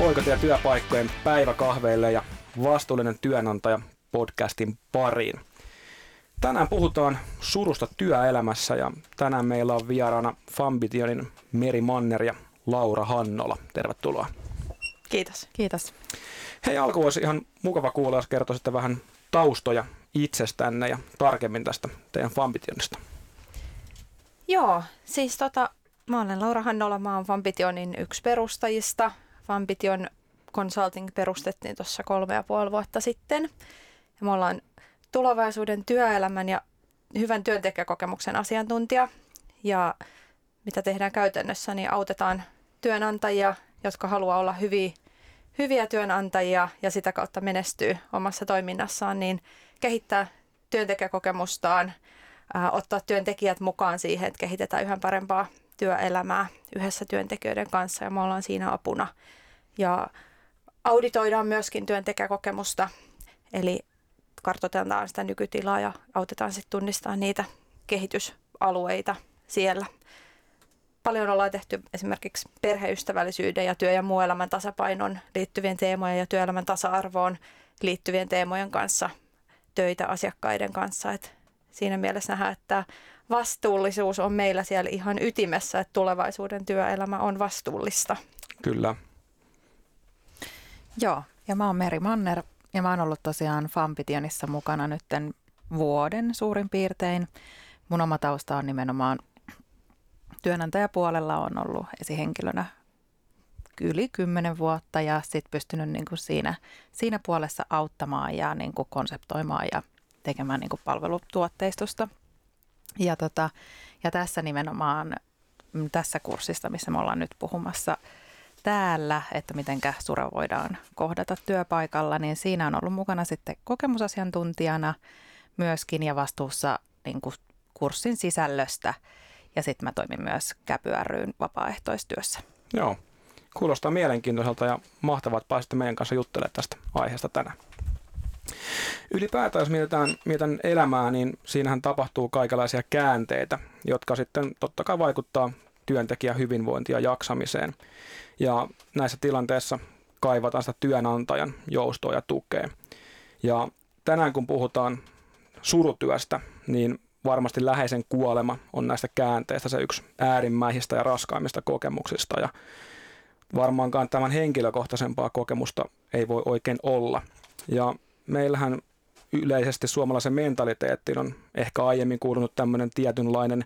Oikotie työpaikkojen päiväkahveille ja vastuullinen työnantaja podcastin pariin. Tänään puhutaan surusta työelämässä ja tänään meillä on vieraana Fambitionin Meri Manner ja Laura Hannola. Tervetuloa. Kiitos. Kiitos. Hei, alkuun olisi ihan mukava kuulla, jos kertoisitte vähän taustoja itsestänne ja tarkemmin tästä teidän Fambitionista. Joo, siis tota, mä olen Laura Hannola, mä olen Fambitionin yksi perustajista. Fambition Consulting perustettiin tuossa kolme ja puoli vuotta sitten. Ja me ollaan tulevaisuuden työelämän ja hyvän työntekijäkokemuksen asiantuntija. Ja mitä tehdään käytännössä, niin autetaan työnantajia, jotka haluaa olla hyviä, hyviä työnantajia ja sitä kautta menestyy omassa toiminnassaan, niin kehittää työntekijäkokemustaan, ottaa työntekijät mukaan siihen, että kehitetään yhä parempaa työelämää yhdessä työntekijöiden kanssa ja me ollaan siinä apuna. Ja auditoidaan myöskin työntekijäkokemusta, eli kartoitetaan sitä nykytilaa ja autetaan sitten tunnistamaan niitä kehitysalueita siellä. Paljon ollaan tehty esimerkiksi perheystävällisyyden ja työ- ja muu elämän tasapainon liittyvien teemojen ja työelämän tasa-arvoon liittyvien teemojen kanssa töitä asiakkaiden kanssa. Et siinä mielessä nähdään, että vastuullisuus on meillä siellä ihan ytimessä, että tulevaisuuden työelämä on vastuullista. Kyllä. Joo, ja mä oon Meri Manner ja mä oon ollut tosiaan Fampitionissa mukana nytten vuoden suurin piirtein. Mun oma tausta on nimenomaan työnantajapuolella on ollut esihenkilönä yli kymmenen vuotta ja sitten pystynyt niin kuin siinä, siinä puolessa auttamaan ja niin kuin konseptoimaan ja tekemään niin kuin palvelutuotteistusta. Ja, tota, ja tässä nimenomaan tässä kurssista, missä me ollaan nyt puhumassa täällä, että miten sura voidaan kohdata työpaikalla, niin siinä on ollut mukana sitten kokemusasiantuntijana myöskin ja vastuussa niin kuin kurssin sisällöstä. Ja sitten mä toimin myös Käpy ryn vapaaehtoistyössä. Joo, kuulostaa mielenkiintoiselta ja mahtavaa, että pääsitte meidän kanssa juttelemaan tästä aiheesta tänään. Ylipäätään, jos mietitään, mietitään elämää, niin siinähän tapahtuu kaikenlaisia käänteitä, jotka sitten totta kai vaikuttaa työntekijän hyvinvointiin ja jaksamiseen. Ja näissä tilanteissa kaivataan sitä työnantajan joustoa ja tukea. Ja tänään kun puhutaan surutyöstä, niin varmasti läheisen kuolema on näistä käänteistä se yksi äärimmäisistä ja raskaimmista kokemuksista. Ja varmaankaan tämän henkilökohtaisempaa kokemusta ei voi oikein olla. Ja meillähän yleisesti suomalaisen mentaliteettiin on ehkä aiemmin kuulunut tämmöinen tietynlainen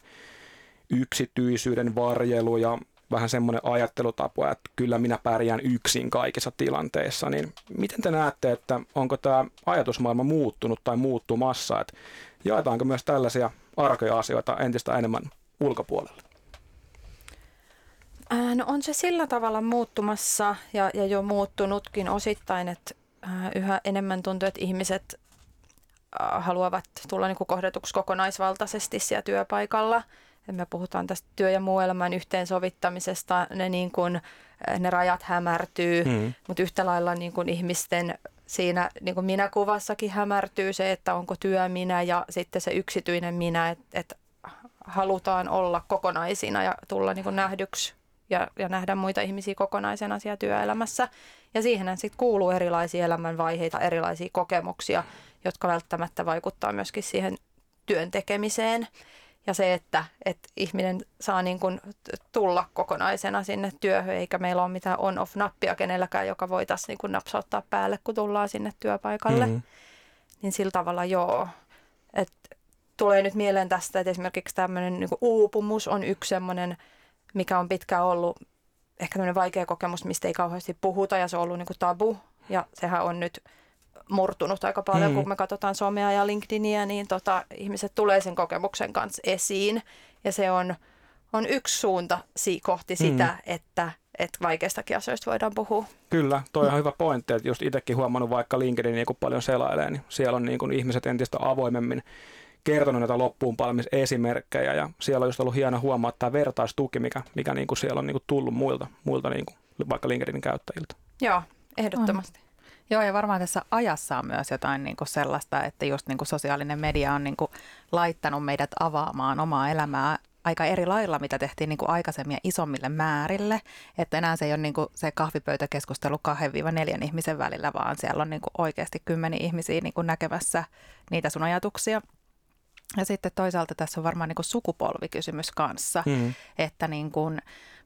yksityisyyden varjelu ja vähän semmoinen ajattelutapa, että kyllä minä pärjään yksin kaikissa tilanteissa, niin miten te näette, että onko tämä ajatusmaailma muuttunut tai muuttumassa, että jaetaanko myös tällaisia arkoja asioita entistä enemmän ulkopuolelle? No on se sillä tavalla muuttumassa ja, ja jo muuttunutkin osittain, että yhä enemmän tuntuu, että ihmiset haluavat tulla niin kuin kohdatuksi kokonaisvaltaisesti siellä työpaikalla. Me puhutaan tästä työ- ja muu elämän yhteensovittamisesta, ne, niin kuin, ne rajat hämärtyy, mm. mutta yhtä lailla niin kuin ihmisten siinä niin kuin minä-kuvassakin hämärtyy se, että onko työ minä ja sitten se yksityinen minä, että, että halutaan olla kokonaisina ja tulla niin kuin nähdyksi ja, ja nähdä muita ihmisiä kokonaisena siellä työelämässä. Ja siihen sitten kuuluu erilaisia elämänvaiheita, erilaisia kokemuksia, jotka välttämättä vaikuttaa myöskin siihen työn tekemiseen. Ja se, että, että ihminen saa niin kuin tulla kokonaisena sinne työhön, eikä meillä ole mitään on-off-nappia kenelläkään, joka voitaisiin niin kuin napsauttaa päälle, kun tullaan sinne työpaikalle. Mm-hmm. Niin sillä tavalla joo. Et tulee nyt mieleen tästä, että esimerkiksi tämmöinen niin uupumus on yksi semmoinen, mikä on pitkään ollut ehkä tämmöinen vaikea kokemus, mistä ei kauheasti puhuta ja se on ollut niin kuin tabu. Ja sehän on nyt murtunut aika paljon, mm. kun me katsotaan somea ja LinkedInia, niin tota, ihmiset tulee sen kokemuksen kanssa esiin. Ja se on, on yksi suunta kohti sitä, mm. että, että vaikeistakin asioista voidaan puhua. Kyllä, toi on hyvä pointti, että just itsekin huomannut vaikka LinkedInia, kun paljon selailee, niin siellä on niin kuin ihmiset entistä avoimemmin kertonut näitä loppuun esimerkkejä ja siellä on just ollut hieno huomaa tämä vertaistuki, mikä, mikä niin kuin siellä on niin kuin tullut muilta, muilta niin kuin vaikka LinkedInin käyttäjiltä. Joo, ehdottomasti. On. Joo, ja varmaan tässä ajassa on myös jotain niin kuin sellaista, että just niin kuin sosiaalinen media on niin kuin laittanut meidät avaamaan omaa elämää aika eri lailla, mitä tehtiin niin kuin aikaisemmin ja isommille määrille. Että enää se ei ole niin kuin se kahvipöytäkeskustelu 2-4 ihmisen välillä, vaan siellä on niin kuin oikeasti kymmeniä ihmisiä niin kuin näkemässä niitä sun ajatuksia. Ja sitten toisaalta tässä on varmaan niin kuin sukupolvikysymys kanssa, mm. että niin kuin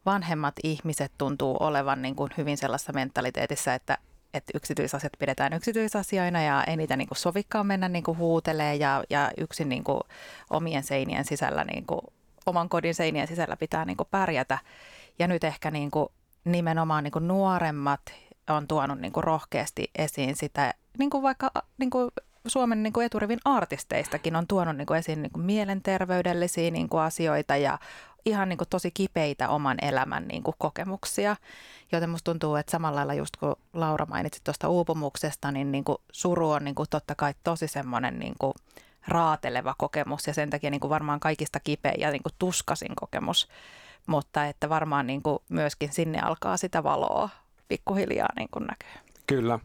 vanhemmat ihmiset tuntuu olevan niin kuin hyvin sellaisessa mentaliteetissä, että että yksityisasiat pidetään yksityisasioina ja ei niitä niin kuin sovikkaan mennä niin kuin huutelee ja, ja yksin niin kuin omien seinien sisällä, niin kuin, oman kodin seinien sisällä pitää niin kuin pärjätä. Ja nyt ehkä niin kuin nimenomaan niin kuin nuoremmat on tuonut niin kuin rohkeasti esiin sitä, niin kuin vaikka niin kuin Suomen niin kuin eturivin artisteistakin on tuonut niin kuin esiin niin kuin mielenterveydellisiä niin kuin asioita ja ihan niin kuin tosi kipeitä oman elämän niin kuin kokemuksia. Joten musta tuntuu, että samalla lailla just kun Laura mainitsi tuosta uupumuksesta, niin, niin kuin suru on niin kuin totta kai tosi semmoinen niin kuin raateleva kokemus ja sen takia niin kuin varmaan kaikista kipeä ja niin kuin tuskasin kokemus. Mutta että varmaan niin kuin myöskin sinne alkaa sitä valoa pikkuhiljaa niin kuin näkyy. Kyllä.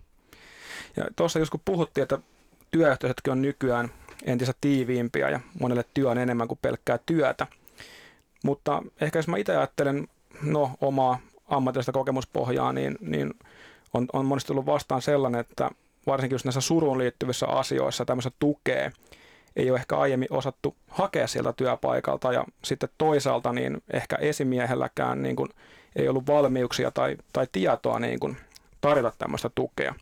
Ja tuossa jos kun puhuttiin, että työyhteisötkin on nykyään entistä tiiviimpiä ja monelle työ on enemmän kuin pelkkää työtä. Mutta ehkä jos mä itse ajattelen no, omaa ammatillista kokemuspohjaa, niin, niin on, on monesti tullut vastaan sellainen, että varsinkin just näissä suruun liittyvissä asioissa tämmöistä tukea ei ole ehkä aiemmin osattu hakea sieltä työpaikalta ja sitten toisaalta niin ehkä esimiehelläkään niin kuin ei ollut valmiuksia tai, tai tietoa niin kuin tarjota tämmöistä tukea.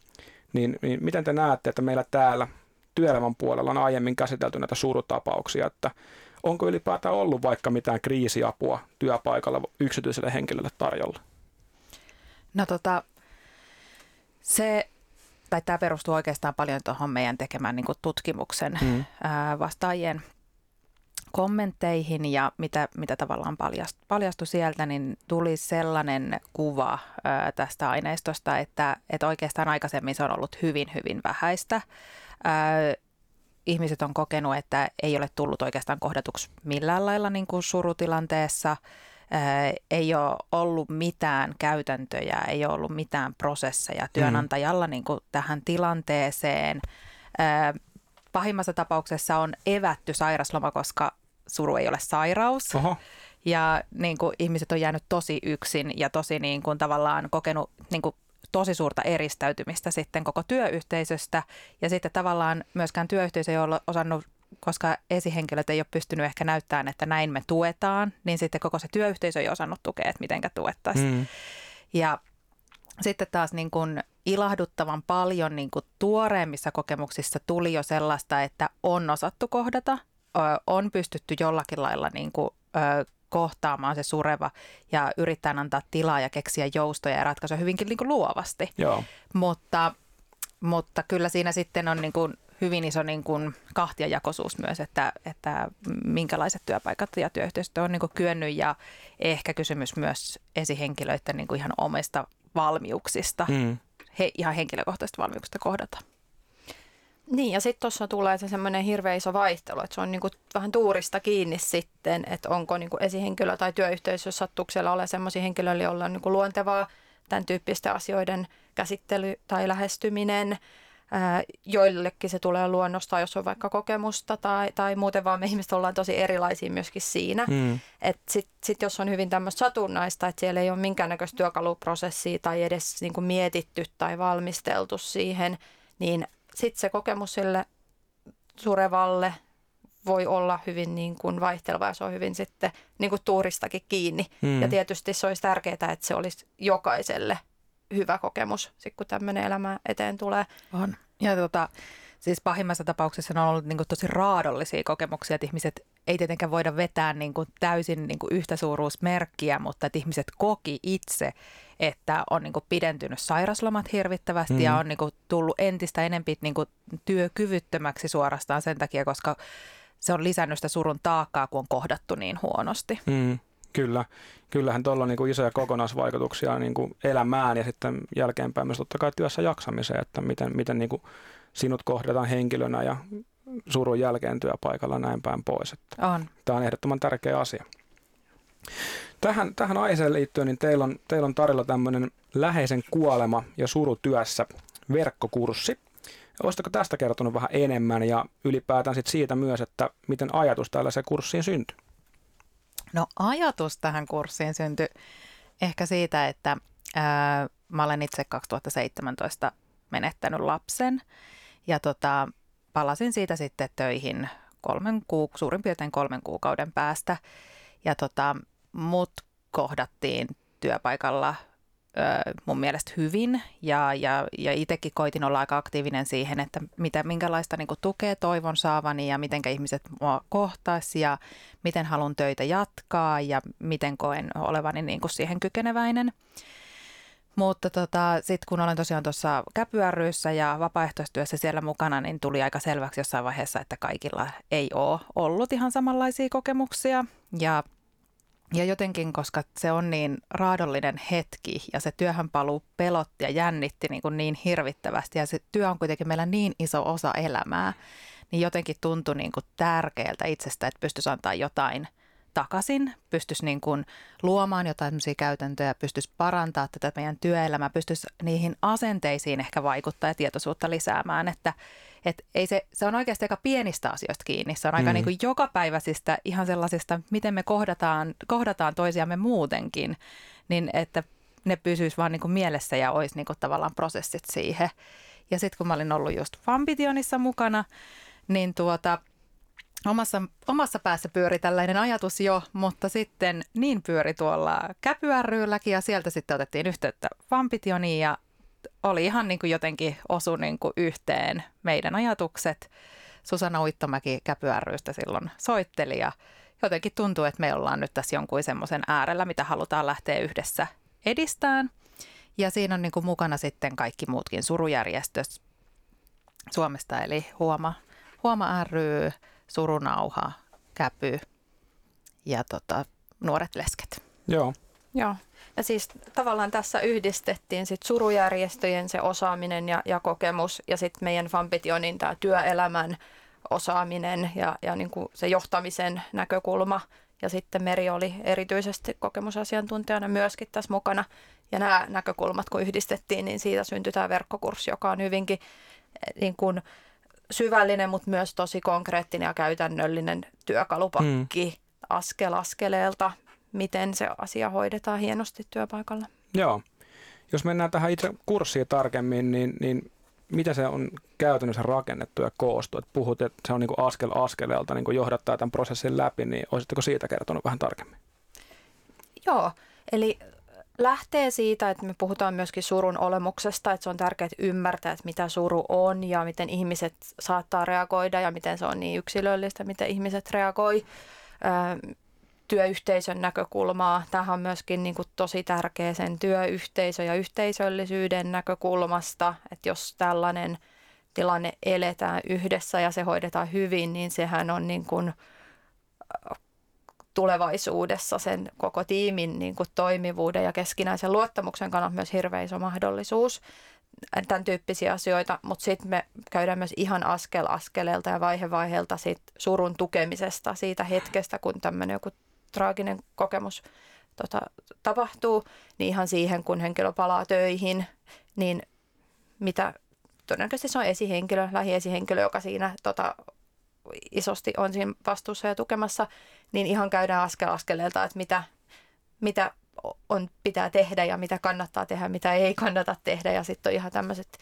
Niin, niin miten te näette, että meillä täällä työelämän puolella on aiemmin käsitelty näitä surutapauksia, että onko ylipäätään ollut vaikka mitään kriisiapua työpaikalla yksityiselle henkilölle tarjolla? No tota, se, tai tämä perustuu oikeastaan paljon tuohon meidän tekemään niin tutkimuksen mm. ää, vastaajien kommentteihin ja mitä, mitä tavallaan paljastui, paljastui sieltä, niin tuli sellainen kuva ää, tästä aineistosta, että, että oikeastaan aikaisemmin se on ollut hyvin, hyvin vähäistä. Ää, ihmiset on kokenut, että ei ole tullut oikeastaan kohdatuksi millään lailla niin kuin surutilanteessa. Ää, ei ole ollut mitään käytäntöjä, ei ole ollut mitään prosesseja mm. työnantajalla mm. niin kuin tähän tilanteeseen. Pahimmassa tapauksessa on evätty sairasloma, koska suru ei ole sairaus. Oho. Ja niin kuin, ihmiset on jäänyt tosi yksin ja tosi niin kuin, tavallaan kokenut niin kuin, tosi suurta eristäytymistä sitten koko työyhteisöstä. Ja sitten tavallaan myöskään työyhteisö ei ole osannut koska esihenkilöt ei ole pystynyt ehkä näyttämään, että näin me tuetaan, niin sitten koko se työyhteisö ei osannut tukea, että mitenkä tuettaisiin. Mm. Ja sitten taas niin kuin ilahduttavan paljon niin kuin tuoreemmissa kokemuksissa tuli jo sellaista, että on osattu kohdata, on pystytty jollakin lailla niin kuin, kohtaamaan se sureva ja yrittää antaa tilaa ja keksiä joustoja ja ratkaisuja hyvinkin niin kuin luovasti. Joo. Mutta, mutta kyllä siinä sitten on niin kuin hyvin iso niin kuin kahtiajakoisuus myös, että, että minkälaiset työpaikat ja työyhteistyö on niin kuin kyennyt ja ehkä kysymys myös esihenkilöiden niin kuin ihan omista valmiuksista, mm. he, ihan henkilökohtaisista valmiuksista kohdata. Niin, ja sitten tuossa tulee se semmoinen hirveä iso vaihtelu, että se on niinku vähän tuurista kiinni sitten, että onko niinku esihenkilö tai työyhteisö sattuuko siellä ole semmoisia henkilöille, joilla on niinku luontevaa tämän tyyppisten asioiden käsittely tai lähestyminen. Joillekin se tulee luonnosta, jos on vaikka kokemusta tai, tai muuten vaan me ihmiset ollaan tosi erilaisia myöskin siinä. Mm. Sitten sit jos on hyvin tämmöistä satunnaista, että siellä ei ole minkäännäköistä työkaluprosessia tai edes niinku mietitty tai valmisteltu siihen, niin sitten se kokemus sille surevalle voi olla hyvin niin kuin vaihteleva ja se on hyvin sitten niin kuin tuuristakin kiinni. Mm. Ja tietysti se olisi tärkeää, että se olisi jokaiselle hyvä kokemus, sit kun tämmöinen elämä eteen tulee. On. Ja tota, siis pahimmassa tapauksessa ne on ollut niin kuin tosi raadollisia kokemuksia, että ihmiset ei tietenkään voida vetää niin kuin täysin niin kuin yhtä suuruusmerkkiä, mutta että ihmiset koki itse, että on niin kuin pidentynyt sairaslomat hirvittävästi mm. ja on niin kuin tullut entistä enempi niin kuin työkyvyttömäksi suorastaan sen takia, koska se on lisännyt sitä surun taakkaa, kun on kohdattu niin huonosti. Mm. Kyllä, kyllähän tuolla on niin kuin isoja kokonaisvaikutuksia niin kuin elämään ja sitten jälkeenpäin myös totta kai työssä jaksamiseen, että miten, miten niin kuin sinut kohdataan henkilönä ja surun jälkeen työpaikalla näin päin pois. Että on. Tämä on ehdottoman tärkeä asia. Tähän, tähän aiheeseen liittyen niin teillä on, teillä on tarjolla tämmöinen läheisen kuolema ja suru työssä verkkokurssi. Olisitko tästä kertonut vähän enemmän ja ylipäätään sit siitä myös, että miten ajatus tällaiseen kurssiin syntyi? No ajatus tähän kurssiin syntyi ehkä siitä, että ää, mä olen itse 2017 menettänyt lapsen ja tota, palasin siitä sitten töihin kolmen kuuk- suurin piirtein kolmen kuukauden päästä. Ja tota, mut kohdattiin työpaikalla mun mielestä hyvin ja, ja, ja itsekin koitin olla aika aktiivinen siihen, että mitä, minkälaista niin tukea toivon saavani ja miten ihmiset mua kohtaisi ja miten haluan töitä jatkaa ja miten koen olevani niin kuin siihen kykeneväinen. Mutta tota, sitten kun olen tosiaan tuossa käpyärryyssä ja vapaaehtoistyössä siellä mukana, niin tuli aika selväksi jossain vaiheessa, että kaikilla ei ole ollut ihan samanlaisia kokemuksia. Ja ja jotenkin, koska se on niin raadollinen hetki ja se työhön paluu pelotti ja jännitti niin, kuin niin hirvittävästi ja se työ on kuitenkin meillä niin iso osa elämää, niin jotenkin tuntui niin kuin tärkeältä itsestä, että pystyisi antaa jotain takaisin, pystyisi niin kuin luomaan jotain sellaisia käytäntöjä, pystyisi parantaa tätä meidän työelämää, pystyisi niihin asenteisiin ehkä vaikuttaa ja tietoisuutta lisäämään, että et ei se, se on oikeasti aika pienistä asioista kiinni. Se on aika mm. niin kuin jokapäiväisistä ihan sellaisista, miten me kohdataan, kohdataan toisiamme muutenkin, niin että ne pysyisi vaan niin kuin mielessä ja olisi niin kuin tavallaan prosessit siihen. Ja sitten kun mä olin ollut just Fambitionissa mukana, niin tuota, omassa, omassa päässä pyöri tällainen ajatus jo, mutta sitten niin pyöri tuolla Käpy ja sieltä sitten otettiin yhteyttä Vampitioniin ja oli ihan niin kuin jotenkin osu niin kuin yhteen meidän ajatukset. Susanna Uittomäki Käpy silloin soitteli ja jotenkin tuntuu, että me ollaan nyt tässä jonkun semmoisen äärellä, mitä halutaan lähteä yhdessä edistään. Ja siinä on niin kuin mukana sitten kaikki muutkin surujärjestöt Suomesta, eli Huoma, Huoma ry, Surunauha, Käpy ja tota, Nuoret lesket. Joo. Joo. Ja siis tavallaan tässä yhdistettiin sit surujärjestöjen se osaaminen ja, ja kokemus ja sitten meidän Fambitionin tämä työelämän osaaminen ja, ja niin kuin se johtamisen näkökulma. Ja sitten Meri oli erityisesti kokemusasiantuntijana myöskin tässä mukana. Ja nämä näkökulmat kun yhdistettiin, niin siitä syntyi tämä verkkokurssi, joka on hyvinkin eh, niin kuin syvällinen, mutta myös tosi konkreettinen ja käytännöllinen työkalupakki mm. askel askeleelta, miten se asia hoidetaan hienosti työpaikalla. Joo. Jos mennään tähän itse kurssiin tarkemmin, niin, niin mitä se on käytännössä rakennettu ja koostu? Et puhut, että se on niin kuin askel askeleelta niin kuin johdattaa tämän prosessin läpi, niin olisitteko siitä kertonut vähän tarkemmin? Joo, eli lähtee siitä, että me puhutaan myöskin surun olemuksesta, että se on tärkeää ymmärtää, että mitä suru on ja miten ihmiset saattaa reagoida ja miten se on niin yksilöllistä, miten ihmiset reagoi työyhteisön näkökulmaa. Tämähän on myöskin niin kuin tosi tärkeä sen työyhteisö- ja yhteisöllisyyden näkökulmasta, että jos tällainen tilanne eletään yhdessä ja se hoidetaan hyvin, niin sehän on niin kuin tulevaisuudessa sen koko tiimin niin kuin toimivuuden ja keskinäisen luottamuksen kannalta myös hirveän iso mahdollisuus. Tämän tyyppisiä asioita, mutta sitten me käydään myös ihan askel askeleelta ja vaihe vaiheelta siitä surun tukemisesta siitä hetkestä, kun tämmöinen joku traaginen kokemus tota, tapahtuu, niin ihan siihen, kun henkilö palaa töihin, niin mitä todennäköisesti se on esihenkilö, lähiesihenkilö, joka siinä tota, isosti on siinä vastuussa ja tukemassa, niin ihan käydään askel askeleelta, että mitä, mitä on, pitää tehdä ja mitä kannattaa tehdä, mitä ei kannata tehdä. Ja sitten on ihan tämmöiset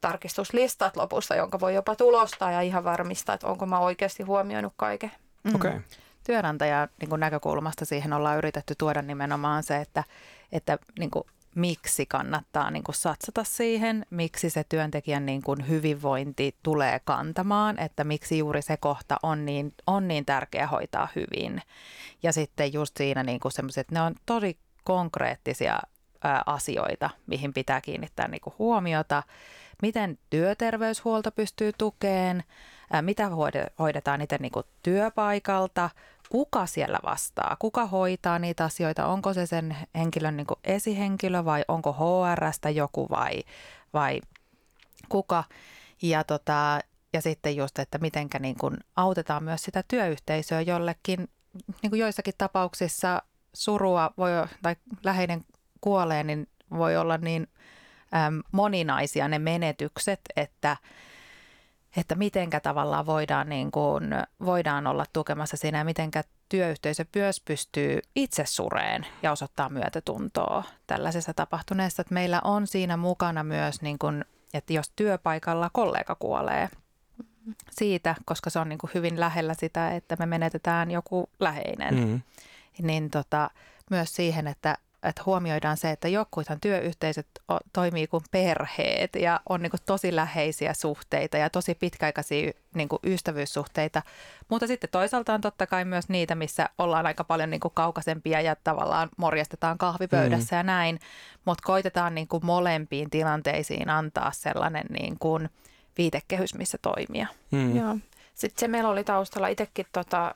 tarkistuslistat lopussa, jonka voi jopa tulostaa ja ihan varmistaa, että onko mä oikeasti huomioinut kaiken. Mm. Okay työnantajan niin kuin näkökulmasta siihen ollaan yritetty tuoda nimenomaan se, että, että niin kuin, miksi kannattaa niin kuin satsata siihen, miksi se työntekijän niin kuin hyvinvointi tulee kantamaan, että miksi juuri se kohta on niin, on niin tärkeä hoitaa hyvin. Ja sitten just siinä niin kuin sellaiset, ne on tosi konkreettisia ää, asioita, mihin pitää kiinnittää niin kuin huomiota, miten työterveyshuolto pystyy tukeen, ää, mitä hoidetaan itse niin kuin työpaikalta, kuka siellä vastaa, kuka hoitaa niitä asioita, onko se sen henkilön niin esihenkilö vai onko HRstä joku vai, vai kuka. Ja, tota, ja sitten just, että mitenkä niin autetaan myös sitä työyhteisöä jollekin, niin kuin joissakin tapauksissa surua voi, tai läheinen kuolee, niin voi olla niin äm, moninaisia ne menetykset, että että mitenkä tavallaan voidaan, niin kuin, voidaan olla tukemassa siinä ja mitenkä työyhteisö myös pystyy itse sureen ja osoittaa myötätuntoa tällaisessa tapahtuneessa. Että meillä on siinä mukana myös, niin kuin, että jos työpaikalla kollega kuolee siitä, koska se on niin kuin hyvin lähellä sitä, että me menetetään joku läheinen, mm. niin tota, myös siihen, että että huomioidaan se, että jokuithan työyhteisöt toimii kuin perheet ja on niin kuin tosi läheisiä suhteita ja tosi pitkäaikaisia niin kuin ystävyyssuhteita. Mutta sitten toisaalta on totta kai myös niitä, missä ollaan aika paljon niin kuin kaukaisempia ja tavallaan morjastetaan kahvipöydässä mm. ja näin. Mutta koitetaan niin kuin molempiin tilanteisiin antaa sellainen niin kuin viitekehys, missä toimia. Mm. Joo. Sitten se meillä oli taustalla itsekin tota,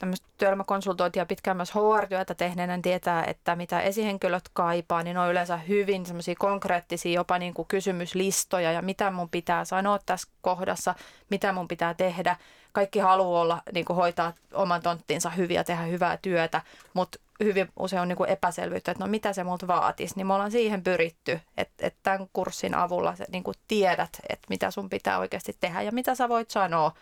tämmöistä työelämäkonsultointia pitkään myös HR-työtä tehneenä tietää, että mitä esihenkilöt kaipaa, niin on yleensä hyvin semmoisia konkreettisia jopa niin kuin kysymyslistoja ja mitä mun pitää sanoa tässä kohdassa, mitä mun pitää tehdä. Kaikki haluaa olla, niin kuin hoitaa oman tonttinsa hyvin ja tehdä hyvää työtä, mutta hyvin usein on niin kuin epäselvyyttä, että no mitä se multa vaatisi, niin me ollaan siihen pyritty, että, että tämän kurssin avulla niin kuin tiedät, että mitä sun pitää oikeasti tehdä ja mitä sä voit sanoa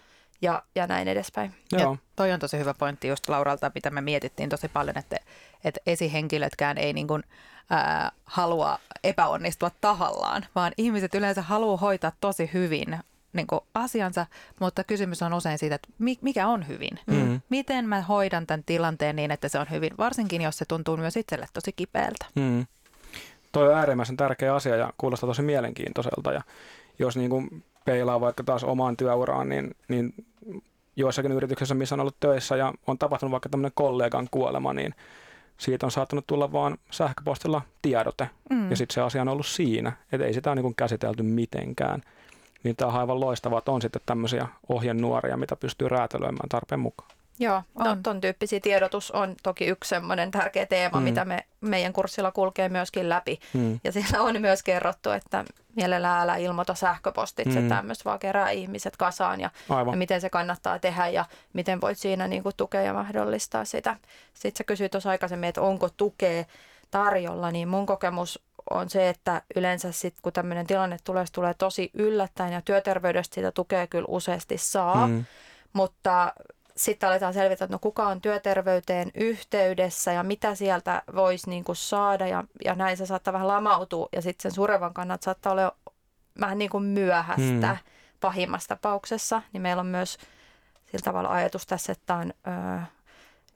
ja, ja näin edespäin. Joo. Ja toi on tosi hyvä pointti just Lauralta, mitä me mietittiin tosi paljon, että, että esihenkilötkään ei niin kuin, ää, halua epäonnistua tahallaan, vaan ihmiset yleensä haluaa hoitaa tosi hyvin niin kuin asiansa, mutta kysymys on usein siitä, että mikä on hyvin. Mm. Miten mä hoidan tämän tilanteen niin, että se on hyvin, varsinkin jos se tuntuu myös itselle tosi kipeältä. Mm. Toi on äärimmäisen tärkeä asia ja kuulostaa tosi mielenkiintoiselta. Ja jos niin kuin peilaa vaikka taas omaan työuraan, niin, niin joissakin yrityksissä, missä on ollut töissä ja on tapahtunut vaikka tämmöinen kollegan kuolema, niin siitä on saattanut tulla vaan sähköpostilla tiedote. Mm. Ja sitten se asia on ollut siinä, että ei sitä ole niin käsitelty mitenkään. Niin tämä on aivan loistavaa, että on sitten tämmöisiä ohjenuoria, mitä pystyy räätälöimään tarpeen mukaan. Joo, on. ton tyyppisiä tiedotus on toki yksi semmoinen tärkeä teema, mm. mitä me meidän kurssilla kulkee myöskin läpi. Mm. Ja siellä on myös kerrottu, että mielellään älä ilmoita sähköpostitse mm. tämmöistä, vaan kerää ihmiset kasaan ja, ja miten se kannattaa tehdä ja miten voit siinä niin kuin tukea ja mahdollistaa sitä. Sitten sä kysyit tuossa aikaisemmin, että onko tukea tarjolla, niin mun kokemus on se, että yleensä sitten kun tämmöinen tilanne tulee, se tulee tosi yllättäen ja työterveydestä sitä tukea kyllä useasti saa, mm. mutta sitten aletaan selvitä, että no kuka on työterveyteen yhteydessä ja mitä sieltä voisi niin kuin saada ja, ja näin se saattaa vähän lamautua ja sitten sen surevan kannat saattaa olla vähän niin kuin myöhäistä hmm. pahimmassa tapauksessa, niin meillä on myös sillä tavalla ajatus tässä, että on ö,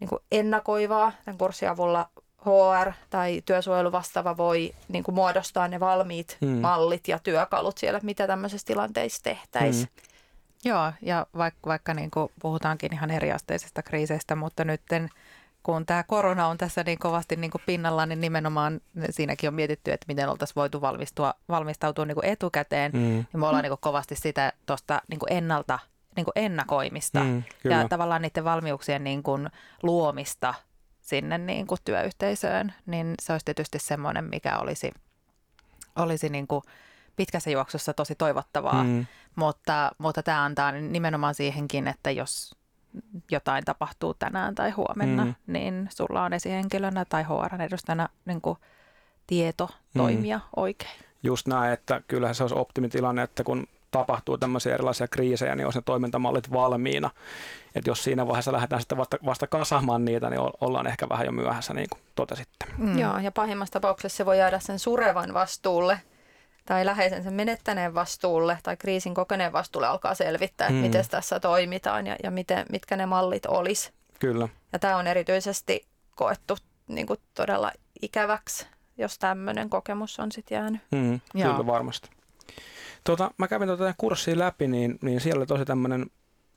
niin kuin ennakoivaa tämän kurssin avulla HR tai työsuojeluvastaava voi niin kuin muodostaa ne valmiit hmm. mallit ja työkalut siellä, mitä tämmöisessä tilanteissa tehtäisiin. Hmm. Joo, ja vaikka, vaikka niin kuin puhutaankin ihan eriasteisesta kriiseistä, mutta nyt kun tämä korona on tässä niin kovasti niin kuin pinnalla, niin nimenomaan siinäkin on mietitty, että miten oltaisiin voitu valmistua, valmistautua niin kuin etukäteen. Mm. Niin me ollaan niin kuin kovasti sitä tuosta niin kuin ennalta niin kuin ennakoimista mm, ja tavallaan niiden valmiuksien niin kuin luomista sinne niin kuin työyhteisöön, niin se olisi tietysti semmoinen, mikä olisi, olisi niin kuin pitkässä juoksussa tosi toivottavaa, mm. mutta, mutta tämä antaa nimenomaan siihenkin, että jos jotain tapahtuu tänään tai huomenna, mm. niin sulla on esihenkilönä tai HR-edustajana niin kuin tieto mm. toimia mm. oikein. Just näin, että kyllähän se olisi optimitilanne, että kun tapahtuu tämmöisiä erilaisia kriisejä, niin olisi ne toimintamallit valmiina. Että jos siinä vaiheessa lähdetään sitten vasta, vasta kasaamaan niitä, niin ollaan ehkä vähän jo myöhässä, niin kuin totesitte. Mm. Joo, ja pahimmassa tapauksessa se voi jäädä sen surevan vastuulle, tai läheisensä menettäneen vastuulle tai kriisin kokeneen vastuulle alkaa selvittää, että mm. miten tässä toimitaan ja, ja miten, mitkä ne mallit olisi. Kyllä. Ja tämä on erityisesti koettu niin kuin todella ikäväksi, jos tämmöinen kokemus on sitten jäänyt. Mm, kyllä varmasti. Tuota, mä kävin tuota kurssia läpi, niin, niin siellä oli tosi tämmöinen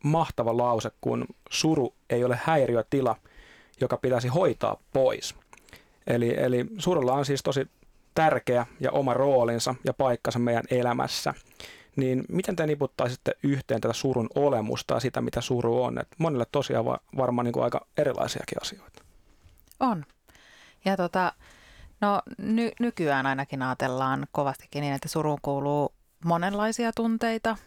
mahtava lause, kun suru ei ole häiriötila, joka pitäisi hoitaa pois. Eli, eli surulla on siis tosi tärkeä ja oma roolinsa ja paikkansa meidän elämässä. Niin miten te niputtaisitte yhteen tätä surun olemusta ja sitä, mitä suru on? Et monille tosiaan varmaan niin kuin aika erilaisiakin asioita. On. Ja tota, no ny- nykyään ainakin ajatellaan kovastikin niin, että suruun kuuluu monenlaisia tunteita.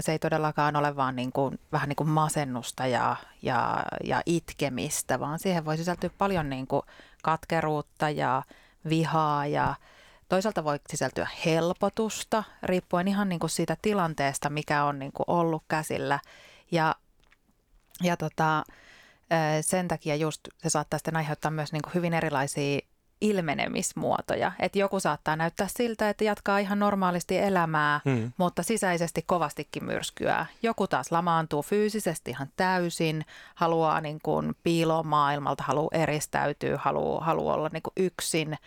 Se ei todellakaan ole vaan niin kuin, vähän niin kuin masennusta ja, ja, ja itkemistä, vaan siihen voi sisältyä paljon niin kuin katkeruutta ja vihaa ja Toisaalta voi sisältyä helpotusta, riippuen ihan niin kuin siitä tilanteesta, mikä on niin kuin ollut käsillä. Ja, ja tota, sen takia just se saattaa sitten aiheuttaa myös niin kuin hyvin erilaisia ilmenemismuotoja. Että joku saattaa näyttää siltä, että jatkaa ihan normaalisti elämää, hmm. mutta sisäisesti kovastikin myrskyää. Joku taas lamaantuu fyysisesti ihan täysin, haluaa niin kuin piiloa maailmalta, haluaa eristäytyä, haluaa, haluaa olla niin kuin yksin.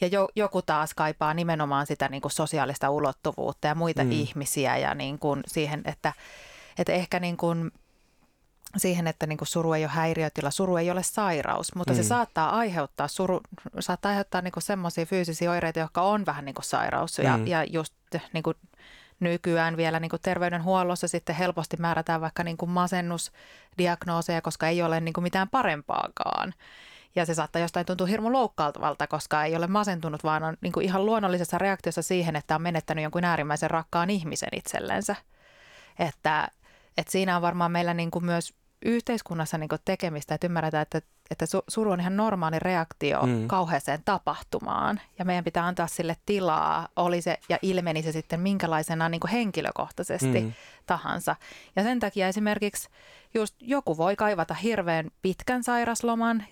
Ja jo, joku taas kaipaa nimenomaan sitä niin kuin sosiaalista ulottuvuutta ja muita hmm. ihmisiä ja niin kuin siihen, että, että ehkä niin kuin siihen, että niin kuin suru ei ole häiriötila, suru ei ole sairaus, mutta mm. se saattaa aiheuttaa, suru, saattaa aiheuttaa niin semmoisia fyysisiä oireita, jotka on vähän niin kuin sairaus. Ja, mm. ja just niin kuin nykyään vielä niin kuin terveydenhuollossa sitten helposti määrätään vaikka niin kuin masennusdiagnooseja, koska ei ole niin kuin mitään parempaakaan. Ja se saattaa jostain tuntua hirmu loukkaaltavalta, koska ei ole masentunut, vaan on niin kuin ihan luonnollisessa reaktiossa siihen, että on menettänyt jonkun äärimmäisen rakkaan ihmisen itsellensä. Että, että siinä on varmaan meillä niin kuin myös yhteiskunnassa niin tekemistä, että ymmärretään, että, että suru on ihan normaali reaktio mm. kauheeseen tapahtumaan ja meidän pitää antaa sille tilaa, oli se ja ilmeni se sitten minkälaisena niin henkilökohtaisesti mm. tahansa. Ja sen takia esimerkiksi just joku voi kaivata hirveän pitkän sairasloman,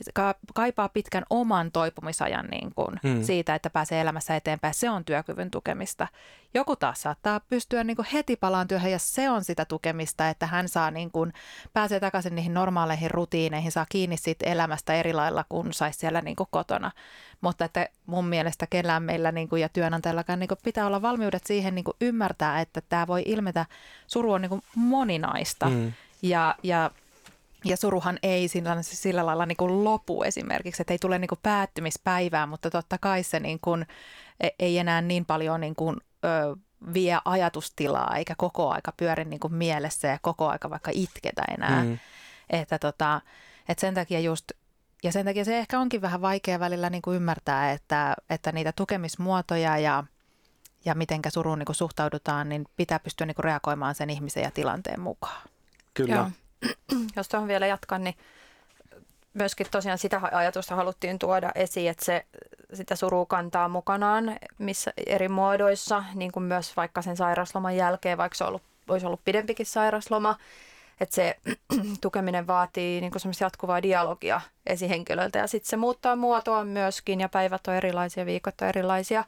kaipaa pitkän oman toipumisajan niin kuin mm. siitä, että pääsee elämässä eteenpäin. Se on työkyvyn tukemista. Joku taas saattaa pystyä niin kuin heti palaan työhön ja se on sitä tukemista, että hän saa niin kuin, pääsee takaisin niihin normaaleihin rutiineihin, saa kiinni siitä elämästä eri lailla kuin saisi siellä niin kuin kotona. Mutta että mun mielestä kellään meillä niin kuin, ja työnantajallakaan niin kuin, pitää olla valmiudet siihen niin kuin ymmärtää, että tämä voi ilmetä, suru on niin kuin moninaista. Mm ja, ja ja suruhan ei sillä, sillä lailla niin kuin lopu esimerkiksi, että ei tule niin kuin päättymispäivää, mutta totta kai se niin kuin, e, ei enää niin paljon niin kuin, ö, vie ajatustilaa eikä koko aika pyöri niin kuin mielessä ja koko aika vaikka itketä enää. Mm. Että, tota, että sen takia just, ja sen takia se ehkä onkin vähän vaikea välillä niin kuin ymmärtää, että, että niitä tukemismuotoja ja, ja mitenkä suruun niin kuin suhtaudutaan, niin pitää pystyä niin kuin reagoimaan sen ihmisen ja tilanteen mukaan. Kyllä. Jos tuohon vielä jatkan, niin myöskin tosiaan sitä ajatusta haluttiin tuoda esiin, että se sitä surua kantaa mukanaan missä eri muodoissa, niin kuin myös vaikka sen sairasloman jälkeen, vaikka se ollut, olisi ollut pidempikin sairasloma, että se tukeminen vaatii niin kuin jatkuvaa dialogia esihenkilöltä ja sitten se muuttaa muotoa myöskin ja päivät on erilaisia, viikot on erilaisia.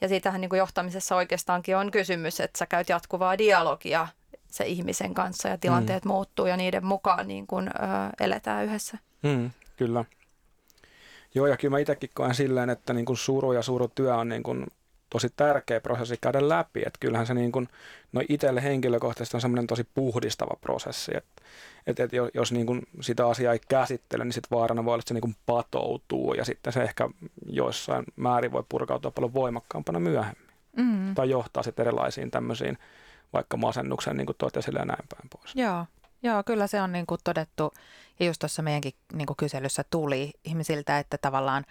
Ja siitähän niin kuin johtamisessa oikeastaankin on kysymys, että sä käyt jatkuvaa dialogia se ihmisen kanssa ja tilanteet mm. muuttuu ja niiden mukaan niin kuin, ö, eletään yhdessä. Mm, kyllä. Joo, ja kyllä mä itsekin koen silleen, että niin kuin suru ja surutyö on niin kuin tosi tärkeä prosessi käydä läpi. Että kyllähän se niin kuin, no itselle henkilökohtaisesti on semmoinen tosi puhdistava prosessi. Että et, et jos niin kuin sitä asiaa ei käsittele, niin sitten vaarana voi olla, että se niin kuin patoutuu ja sitten se ehkä joissain määrin voi purkautua paljon voimakkaampana myöhemmin. Mm. Tai johtaa sitten erilaisiin tämmöisiin vaikka masennuksen, niin kuin toit esille ja näin päin pois. Joo, Joo kyllä se on niin kuin todettu, ja just tuossa meidänkin niin kuin kyselyssä tuli ihmisiltä, että tavallaan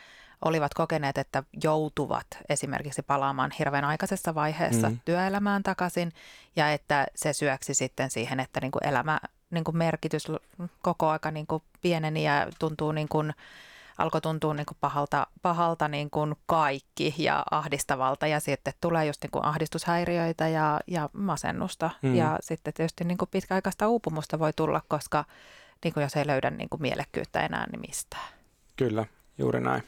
olivat kokeneet, että joutuvat esimerkiksi palaamaan hirveän aikaisessa vaiheessa mm. työelämään takaisin, ja että se syöksi sitten siihen, että niin kuin elämä niin kuin merkitys koko aika niin kuin pieneni ja tuntuu niin kuin, alkoi tuntua niin kuin pahalta, pahalta niin kuin kaikki ja ahdistavalta ja sitten tulee just niin kuin ahdistushäiriöitä ja, ja masennusta mm. ja sitten tietysti niin kuin pitkäaikaista uupumusta voi tulla, koska niin kuin jos ei löydä niin kuin mielekkyyttä enää, niin mistään. Kyllä, juuri näin.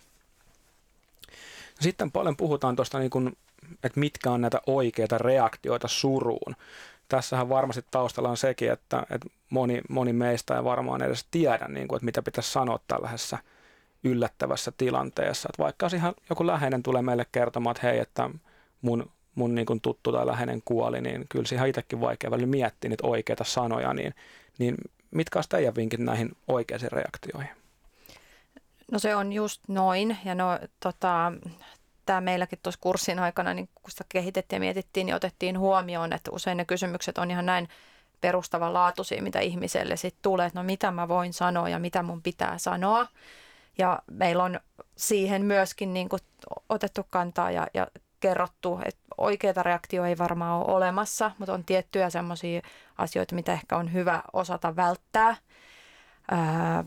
Sitten paljon puhutaan tuosta, niin kuin, että mitkä on näitä oikeita reaktioita suruun. Tässähän varmasti taustalla on sekin, että, että moni, moni meistä ei varmaan edes tiedä, niin kuin, että mitä pitäisi sanoa tällaisessa – yllättävässä tilanteessa. Että vaikka ihan joku läheinen tulee meille kertomaan, että hei, että mun, mun niin kuin tuttu tai läheinen kuoli, niin kyllä siihen itsekin vaikea välillä miettiä niitä oikeita sanoja, niin, niin mitkä olisi teidän vinkit näihin oikeisiin reaktioihin? No se on just noin ja no tota, tämä meilläkin tuossa kurssin aikana, niin kun sitä kehitettiin ja mietittiin, niin otettiin huomioon, että usein ne kysymykset on ihan näin perustavanlaatuisia, mitä ihmiselle sitten tulee, että no mitä mä voin sanoa ja mitä mun pitää sanoa. Ja meillä on siihen myöskin niin kuin otettu kantaa ja, ja kerrottu, että oikeita reaktio ei varmaan ole olemassa, mutta on tiettyjä sellaisia asioita, mitä ehkä on hyvä osata välttää. Ää,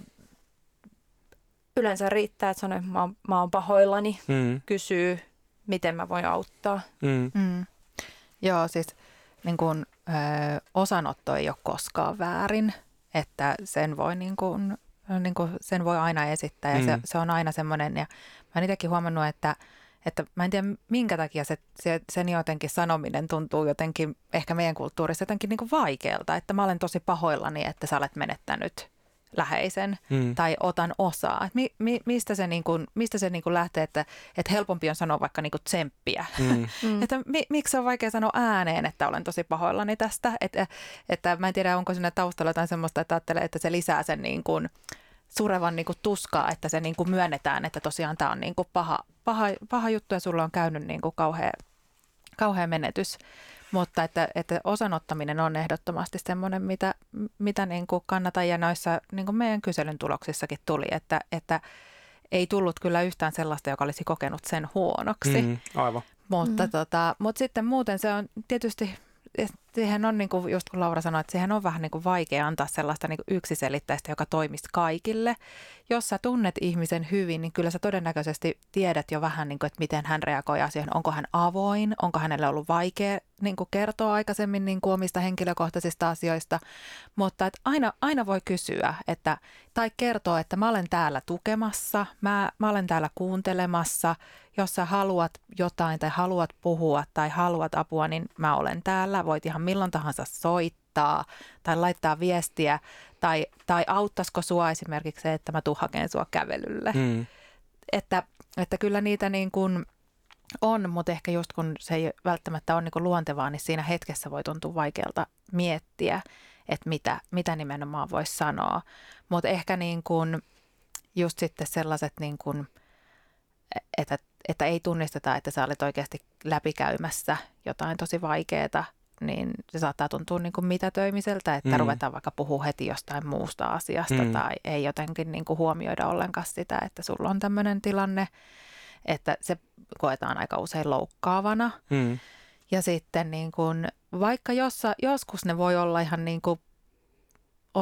yleensä riittää, että sanoo, että mä oon, mä oon pahoillani, mm. kysyy, miten mä voin auttaa. Mm. Mm. Joo, siis niin kun, ö, osanotto ei ole koskaan väärin, että sen voi, niin kun, niin kun, sen voi aina esittää ja mm. se, se on aina semmoinen. Ja mä oon itsekin huomannut, että, että mä en tiedä minkä takia se, se, sen jotenkin sanominen tuntuu jotenkin ehkä meidän kulttuurissa jotenkin niin vaikealta, että mä olen tosi pahoillani, että sä olet menettänyt läheisen mm. tai otan osaa. Mi, mi, mistä se, niin kuin, mistä se niin kuin lähtee, että, että helpompi on sanoa vaikka niin kuin tsemppiä. Mm. Että mi, miksi on vaikea sanoa ääneen, että olen tosi pahoillani tästä. Että, että mä en tiedä, onko sinne taustalla jotain semmoista, että ajattelee, että se lisää sen niin kuin, surevan niin kuin tuskaa, että se niin kuin myönnetään, että tosiaan tämä on niin kuin paha, paha, paha juttu ja sulla on käynyt niin kuin kauhea, kauhea menetys. Mutta että, että osanottaminen on ehdottomasti semmoinen, mitä, mitä niin kuin kannatan ja noissa niin kuin meidän kyselyn tuloksissakin tuli, että, että ei tullut kyllä yhtään sellaista, joka olisi kokenut sen huonoksi. Mm, aivan. Mutta, mm. tota, mutta sitten muuten se on tietysti siihen on, niin kuin just kun Laura sanoi, että siihen on vähän niin kuin vaikea antaa sellaista niin kuin yksiselitteistä, joka toimisi kaikille. Jos sä tunnet ihmisen hyvin, niin kyllä sä todennäköisesti tiedät jo vähän, niin kuin, että miten hän reagoi asioihin. Onko hän avoin, onko hänelle ollut vaikea niin kuin kertoa aikaisemmin niin kuin omista henkilökohtaisista asioista. Mutta että aina, aina voi kysyä, että, tai kertoa, että mä olen täällä tukemassa, mä, mä olen täällä kuuntelemassa – jos sä haluat jotain tai haluat puhua tai haluat apua, niin mä olen täällä. Voit ihan milloin tahansa soittaa tai laittaa viestiä tai, tai auttaisiko sua esimerkiksi se, että mä tuun hakemaan sua kävelylle. Mm. Että, että kyllä niitä niin kuin on, mutta ehkä just kun se ei välttämättä ole niin luontevaa, niin siinä hetkessä voi tuntua vaikealta miettiä, että mitä, mitä nimenomaan voisi sanoa. Mutta ehkä niin kuin just sitten sellaiset, niin kuin, että että ei tunnisteta, että sä olet oikeasti läpikäymässä jotain tosi vaikeaa, niin se saattaa tuntua niin kuin mitätöimiseltä, että mm. ruvetaan vaikka puhua heti jostain muusta asiasta mm. tai ei jotenkin niin kuin huomioida ollenkaan sitä, että sulla on tämmöinen tilanne, että se koetaan aika usein loukkaavana. Mm. Ja sitten niin kuin, vaikka jossa, joskus ne voi olla ihan niin kuin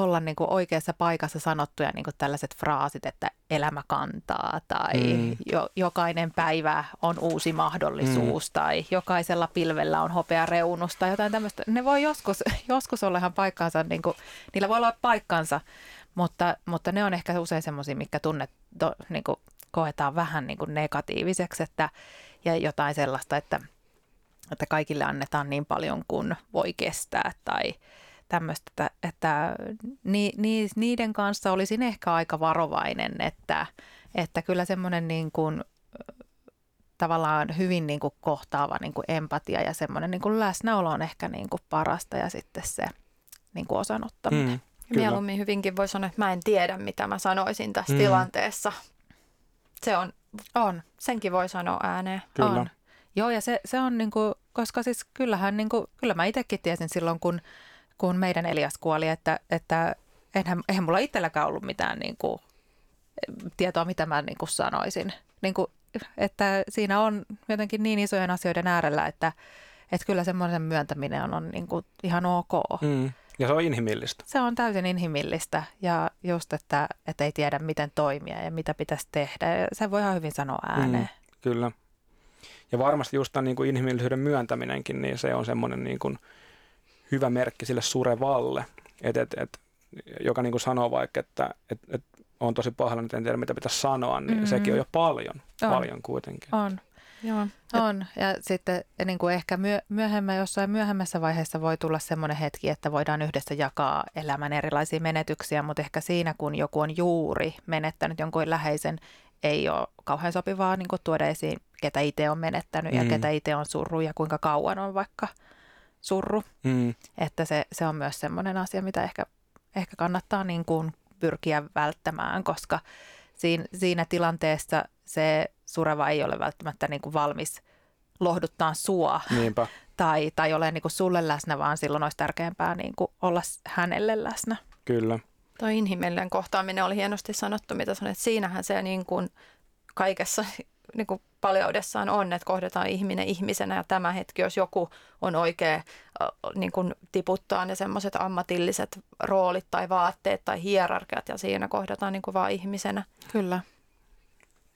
olla niin kuin oikeassa paikassa sanottuja niin kuin tällaiset fraasit, että elämä kantaa tai mm. jo, jokainen päivä on uusi mahdollisuus mm. tai jokaisella pilvellä on hopea reunus tai jotain tämmöistä. Ne voi joskus, joskus olla ihan paikkansa, niin kuin, niillä voi olla paikkansa, mutta, mutta ne on ehkä usein semmoisia, mikä tunnet, to, niin kuin koetaan vähän niin kuin negatiiviseksi että, ja jotain sellaista, että, että kaikille annetaan niin paljon kuin voi kestää tai – tämmöistä, että, että ni, ni, niiden kanssa olisin ehkä aika varovainen, että, että kyllä semmoinen niin kuin, tavallaan hyvin niin kuin kohtaava niin kuin empatia ja semmoinen niin kuin läsnäolo on ehkä niin kuin parasta ja sitten se niin kuin osanottaminen. Mm, Mieluummin hyvinkin voi sanoa, että mä en tiedä, mitä mä sanoisin tässä mm. tilanteessa. Se on, on. Senkin voi sanoa ääneen. Kyllä. On. Joo, ja se, se on niin kuin, koska siis kyllähän niin kuin, kyllä mä itsekin tiesin silloin, kun kun meidän Elias kuoli, että, että enhän, eihän mulla itselläkään ollut mitään niin kuin, tietoa, mitä mä niin kuin sanoisin. Niin kuin, että siinä on jotenkin niin isojen asioiden äärellä, että, että kyllä semmoisen myöntäminen on, on niin kuin ihan ok. Mm. Ja se on inhimillistä. Se on täysin inhimillistä ja just, että, että ei tiedä miten toimia ja mitä pitäisi tehdä. Ja se voi ihan hyvin sanoa ääneen. Mm, kyllä. Ja varmasti just tämän niin kuin inhimillisyyden myöntäminenkin, niin se on semmoinen niin kuin – hyvä merkki sille surevalle, et, et, et, joka niin kuin sanoo vaikka, että et, et on tosi pahalla, nyt en tiedä mitä pitäisi sanoa, niin mm-hmm. sekin on jo paljon, on. paljon kuitenkin. On. Joo. On. Ja sitten niin kuin ehkä myö, myöhemmä, jossain myöhemmässä vaiheessa voi tulla semmoinen hetki, että voidaan yhdessä jakaa elämän erilaisia menetyksiä, mutta ehkä siinä, kun joku on juuri menettänyt jonkun läheisen, ei ole kauhean sopivaa niin kuin tuoda esiin, ketä itse on menettänyt mm. ja ketä itse on surru ja kuinka kauan on vaikka – surru. Mm. Että se, se on myös semmoinen asia, mitä ehkä, ehkä kannattaa niin kuin pyrkiä välttämään, koska siinä, siinä tilanteessa se sureva ei ole välttämättä niin kuin valmis lohduttaa sua Niinpä. tai, tai ole niin kuin sulle läsnä, vaan silloin olisi tärkeämpää niin kuin olla hänelle läsnä. Kyllä. Tuo inhimillinen kohtaaminen oli hienosti sanottu, mitä sanoit. Siinähän se niin kuin kaikessa niin kuin paljoudessaan on, että kohdataan ihminen ihmisenä ja tämä hetki, jos joku on oikea niin kuin tiputtaa ne semmoiset ammatilliset roolit tai vaatteet tai hierarkiat ja siinä kohdataan niin kuin vaan ihmisenä. Kyllä.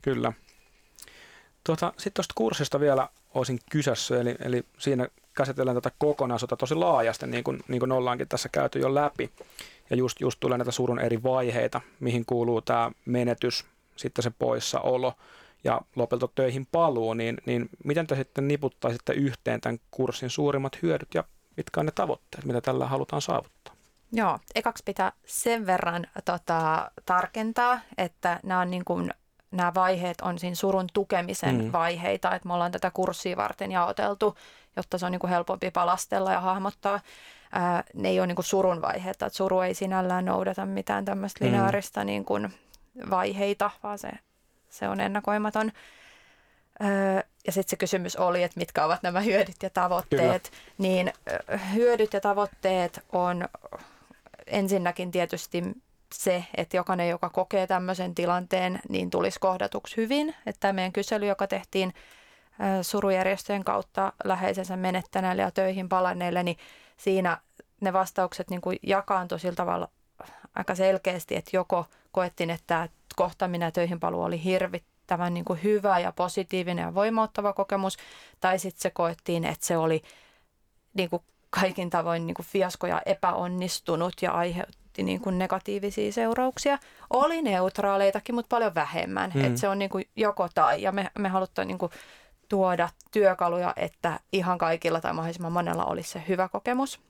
Kyllä. Tuota, Sitten tuosta kurssista vielä olisin kysässä, eli, eli siinä käsitellään tätä kokonaisuutta tosi laajasti, niin kuin, niin kuin ollaankin tässä käyty jo läpi. Ja just, just tulee näitä surun eri vaiheita, mihin kuuluu tämä menetys, sitten se poissaolo ja lopulta töihin paluu, niin, niin miten te sitten niputtaisitte yhteen tämän kurssin suurimmat hyödyt ja mitkä on ne tavoitteet, mitä tällä halutaan saavuttaa? Joo, ekaksi pitää sen verran tota, tarkentaa, että nämä, on niin kuin, nämä vaiheet on siinä surun tukemisen mm. vaiheita, että me ollaan tätä kurssia varten jaoteltu, jotta se on niin kuin helpompi palastella ja hahmottaa. Ää, ne ei ole niin kuin surun vaiheita, että suru ei sinällään noudata mitään tämmöistä mm. lineaarista niin kuin vaiheita, vaan se, se on ennakoimaton. Öö, ja sitten se kysymys oli, että mitkä ovat nämä hyödyt ja tavoitteet. Kyllä. Niin hyödyt ja tavoitteet on ensinnäkin tietysti se, että jokainen, joka kokee tämmöisen tilanteen, niin tulisi kohdatuksi hyvin. Että tämä meidän kysely, joka tehtiin surujärjestöjen kautta läheisensä menettäneille ja töihin palanneille, niin siinä ne vastaukset niin kuin jakaantui sillä tavalla aika selkeästi, että joko koettiin, että kohtaaminen ja töihin paluu oli hirvittävän niin kuin hyvä ja positiivinen ja voimauttava kokemus, tai sitten se koettiin, että se oli niin kuin kaikin tavoin niin kuin fiasko ja epäonnistunut ja aiheutti niin kuin negatiivisia seurauksia. Oli neutraaleitakin, mutta paljon vähemmän. Mm. Et se on niin kuin joko tai ja me, me halutaan niin kuin tuoda työkaluja, että ihan kaikilla tai mahdollisimman monella olisi se hyvä kokemus.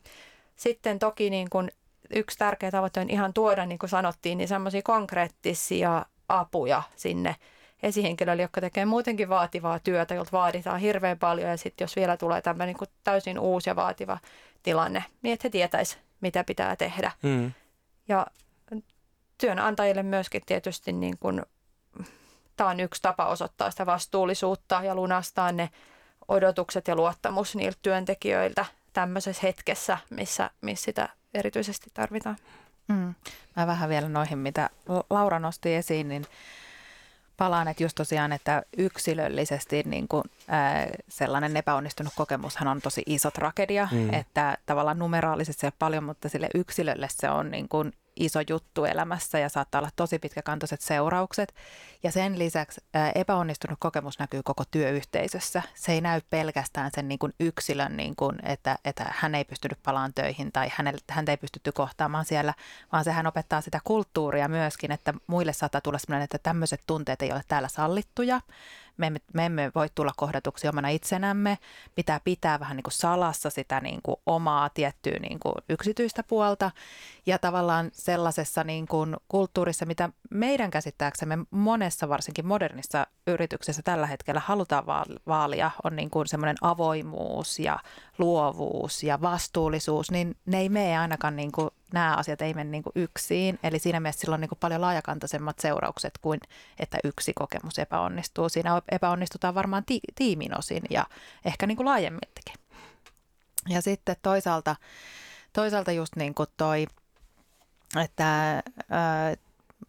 Sitten toki niin kuin yksi tärkeä tavoite on ihan tuoda, niin kuin sanottiin, niin semmoisia konkreettisia apuja sinne esihenkilöille, jotka tekee muutenkin vaativaa työtä, jolta vaaditaan hirveän paljon ja sitten jos vielä tulee tämmöinen niin täysin uusi ja vaativa tilanne, niin että he tietäisi, mitä pitää tehdä. Mm. Ja työnantajille myöskin tietysti niin kuin, tämä on yksi tapa osoittaa sitä vastuullisuutta ja lunastaa ne odotukset ja luottamus niiltä työntekijöiltä tämmöisessä hetkessä, missä, missä sitä erityisesti tarvitaan. Mm. Mä vähän vielä noihin, mitä Laura nosti esiin, niin palaan, että just tosiaan, että yksilöllisesti niin kuin, ää, sellainen epäonnistunut kokemushan on tosi iso tragedia, mm. että tavallaan numeraalisesti se on paljon, mutta sille yksilölle se on niin kuin iso juttu elämässä ja saattaa olla tosi pitkäkantoiset seuraukset. Ja sen lisäksi epäonnistunut kokemus näkyy koko työyhteisössä. Se ei näy pelkästään sen niin kuin yksilön, niin kuin, että, että hän ei pystynyt palaan töihin tai häntä ei pystytty kohtaamaan siellä, vaan sehän opettaa sitä kulttuuria myöskin, että muille saattaa tulla sellainen, että tämmöiset tunteet ei ole täällä sallittuja me emme, me emme voi tulla kohdatuksi omana itsenämme, pitää pitää vähän niin kuin salassa sitä niin kuin omaa tiettyä niin kuin yksityistä puolta. Ja tavallaan sellaisessa niin kuin kulttuurissa, mitä meidän käsittääksemme monessa varsinkin modernissa yrityksessä tällä hetkellä halutaan vaalia, on niin kuin semmoinen avoimuus ja luovuus ja vastuullisuus, niin ne ei mene ainakaan niin kuin nämä asiat ei mene niin kuin yksin. Eli siinä mielessä sillä on niin kuin paljon laajakantaisemmat seuraukset kuin, että yksi kokemus epäonnistuu. Siinä epäonnistutaan varmaan ti- tiimin osin ja ehkä niin kuin laajemminkin. Ja sitten toisaalta, toisaalta just niin kuin toi, että äh,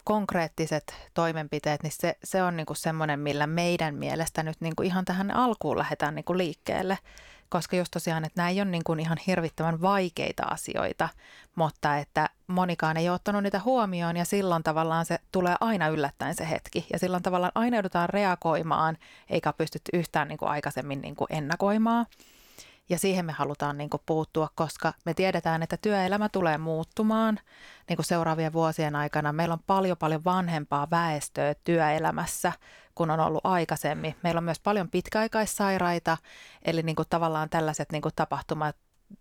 konkreettiset toimenpiteet, niin se, se on niin kuin semmoinen, millä meidän mielestä nyt niin kuin ihan tähän alkuun lähdetään niin kuin liikkeelle koska just tosiaan, että nämä ei ole niin kuin ihan hirvittävän vaikeita asioita, mutta että monikaan ei ole ottanut niitä huomioon ja silloin tavallaan se tulee aina yllättäen se hetki ja silloin tavallaan aina joudutaan reagoimaan eikä pystytty yhtään niin kuin aikaisemmin niin kuin ennakoimaan. Ja siihen me halutaan niin kuin puuttua, koska me tiedetään, että työelämä tulee muuttumaan niin kuin seuraavien vuosien aikana. Meillä on paljon paljon vanhempaa väestöä työelämässä kuin on ollut aikaisemmin. Meillä on myös paljon pitkäaikaissairaita, eli niin kuin tavallaan tällaiset niin kuin tapahtumat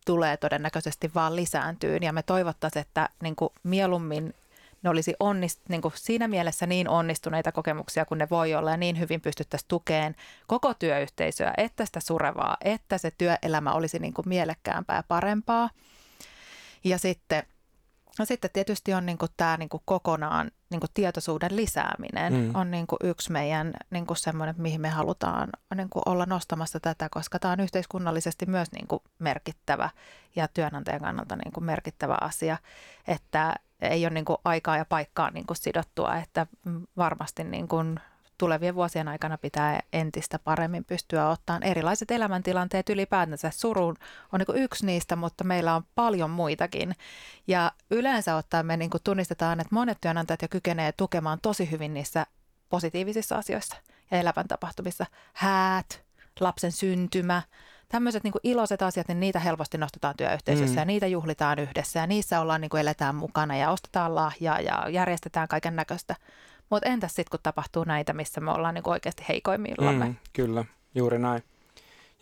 tulee todennäköisesti vaan lisääntyyn. Ja me toivottaisiin, että niin kuin mieluummin ne olisi onnist, niin kuin siinä mielessä niin onnistuneita kokemuksia kuin ne voi olla ja niin hyvin pystyttäisiin tukeen koko työyhteisöä, että sitä surevaa, että se työelämä olisi niin kuin mielekkäämpää ja parempaa. Ja sitten, no sitten tietysti on niin kuin tämä niin kuin kokonaan niin kuin tietoisuuden lisääminen mm. on niin kuin yksi meidän niin kuin semmoinen, mihin me halutaan niin kuin olla nostamassa tätä, koska tämä on yhteiskunnallisesti myös niin kuin merkittävä ja työnantajan kannalta niin kuin merkittävä asia, että ei ole niin kuin aikaa ja paikkaa niin kuin sidottua, että varmasti niin kuin tulevien vuosien aikana pitää entistä paremmin pystyä ottamaan erilaiset elämäntilanteet ylipäätänsä. Surun on niin yksi niistä, mutta meillä on paljon muitakin. Ja yleensä ottaen me niin tunnistetaan, että monet työnantajat jo kykenevät tukemaan tosi hyvin niissä positiivisissa asioissa. ja elämäntapahtumissa. Häät, lapsen syntymä, tämmöiset niin iloiset asiat, niin niitä helposti nostetaan työyhteisössä mm. ja niitä juhlitaan yhdessä ja niissä ollaan niin kuin eletään mukana ja ostetaan lahjaa ja järjestetään kaiken näköistä. Mutta entäs sitten, kun tapahtuu näitä, missä me ollaan niin kuin oikeasti heikoimmillamme? Mm, kyllä, juuri näin.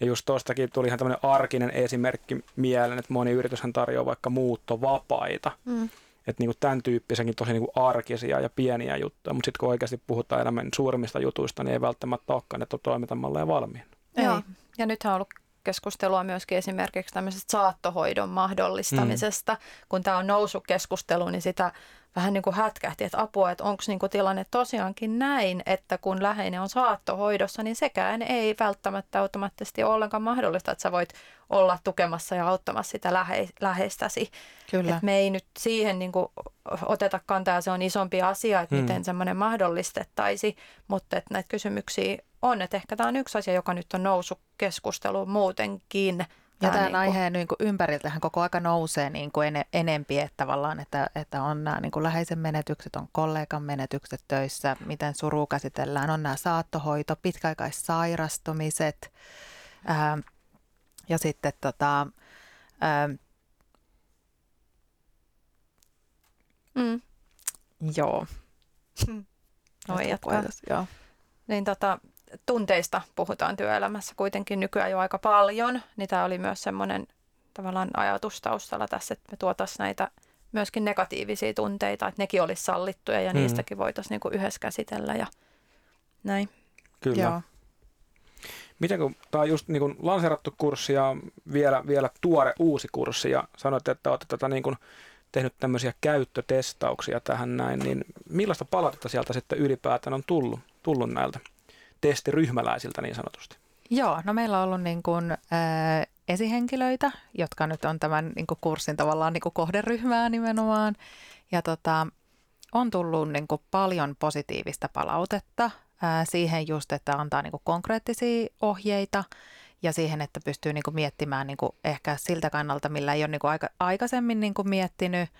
Ja just tuostakin tuli ihan tämmöinen arkinen esimerkki mieleen, että moni yrityshän tarjoaa vaikka muuttovapaita. Mm. Että niin tämän tyyppisenkin tosi niin kuin arkisia ja pieniä juttuja, mutta sitten kun oikeasti puhutaan elämän suurimmista jutuista, niin ei välttämättä olekaan, että on toimintamalleja valmiina. Ei. Joo, ja nythän on ollut keskustelua myöskin esimerkiksi tämmöisestä saattohoidon mahdollistamisesta. Mm. Kun tämä on noussut keskustelu, niin sitä vähän niin kuin hätkähti, että apua, että onko niin kuin tilanne tosiaankin näin, että kun läheinen on saattohoidossa, niin sekään ei välttämättä automaattisesti ole ollenkaan mahdollista, että sä voit olla tukemassa ja auttamassa sitä lähe, läheistäsi. Kyllä. Et me ei nyt siihen niin kuin oteta kantaa, se on isompi asia, että mm. miten semmoinen mahdollistettaisi, mutta että näitä kysymyksiä on, että ehkä tämä on yksi asia, joka nyt on noussut keskusteluun muutenkin. Ja tämän niin kuin... aiheen niin kuin ympäriltähän koko aika nousee niin kuin en, enempi, että tavallaan, että, että on nämä niin kuin läheisen menetykset, on kollegan menetykset töissä, miten suru käsitellään, on nämä saattohoito, pitkäaikaissairastumiset ää, ja sitten tota, ää, mm. joo. Voi jatkaa. Joo. Niin tota, tunteista puhutaan työelämässä kuitenkin nykyään jo aika paljon, niin tämä oli myös semmoinen tavallaan ajatus taustalla tässä, että me tuotaisiin näitä myöskin negatiivisia tunteita, että nekin olisi sallittuja ja hmm. niistäkin voitaisiin niinku yhdessä käsitellä ja näin. Kyllä. Joo. Miten kun tämä on just niin kuin lanseerattu kurssi ja vielä, vielä tuore uusi kurssi ja sanoitte, että olette tätä niin kuin tehnyt tämmöisiä käyttötestauksia tähän näin, niin millaista palautetta sieltä sitten ylipäätään on tullut, tullut näiltä testiryhmäläisiltä niin sanotusti? Joo, no meillä on ollut niin kuin, äh, esihenkilöitä, jotka nyt on tämän niin kuin kurssin tavallaan niin kuin kohderyhmää nimenomaan. Ja tota, on tullut niin kuin paljon positiivista palautetta äh, siihen just, että antaa niin kuin konkreettisia ohjeita ja siihen, että pystyy niin kuin miettimään niin kuin ehkä siltä kannalta, millä ei ole niin kuin aika, aikaisemmin niin kuin miettinyt.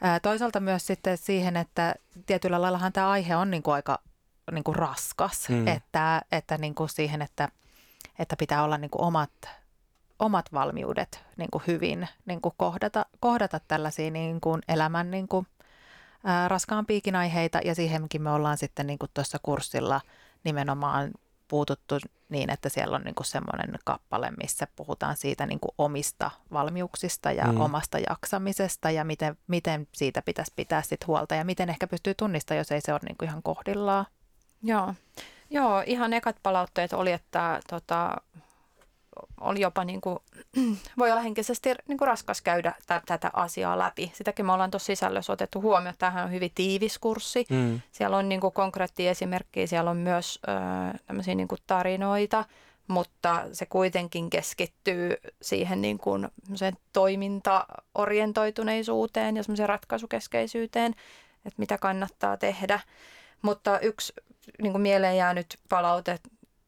Ää, toisaalta myös sitten siihen, että tietyllä laillahan tämä aihe on niin kuin aika niin kuin raskas, mm. että, että niin kuin siihen, että, että pitää olla niin kuin omat, omat valmiudet niin kuin hyvin niin kuin kohdata, kohdata tällaisia niin kuin elämän niin kuin, ää, raskaampiakin aiheita ja siihenkin me ollaan sitten niin kuin tuossa kurssilla nimenomaan puututtu niin, että siellä on niin kuin semmoinen kappale, missä puhutaan siitä niin kuin omista valmiuksista ja mm. omasta jaksamisesta ja miten, miten siitä pitäisi pitää sit huolta ja miten ehkä pystyy tunnistamaan, jos ei se ole niin kuin ihan kohdillaan. Joo. Joo, ihan ekat palautteet oli, että tota, oli jopa niin kuin, voi olla henkisesti niin kuin raskas käydä t- tätä asiaa läpi. Sitäkin me ollaan tuossa sisällössä otettu huomioon, että tämähän on hyvin tiivis kurssi. Mm. Siellä on niin kuin konkreettia esimerkkejä, siellä on myös ö, niin kuin tarinoita, mutta se kuitenkin keskittyy siihen niin kuin toimintaorientoituneisuuteen ja semmoiseen ratkaisukeskeisyyteen, että mitä kannattaa tehdä. Mutta yksi niin kuin mieleen jäänyt palaute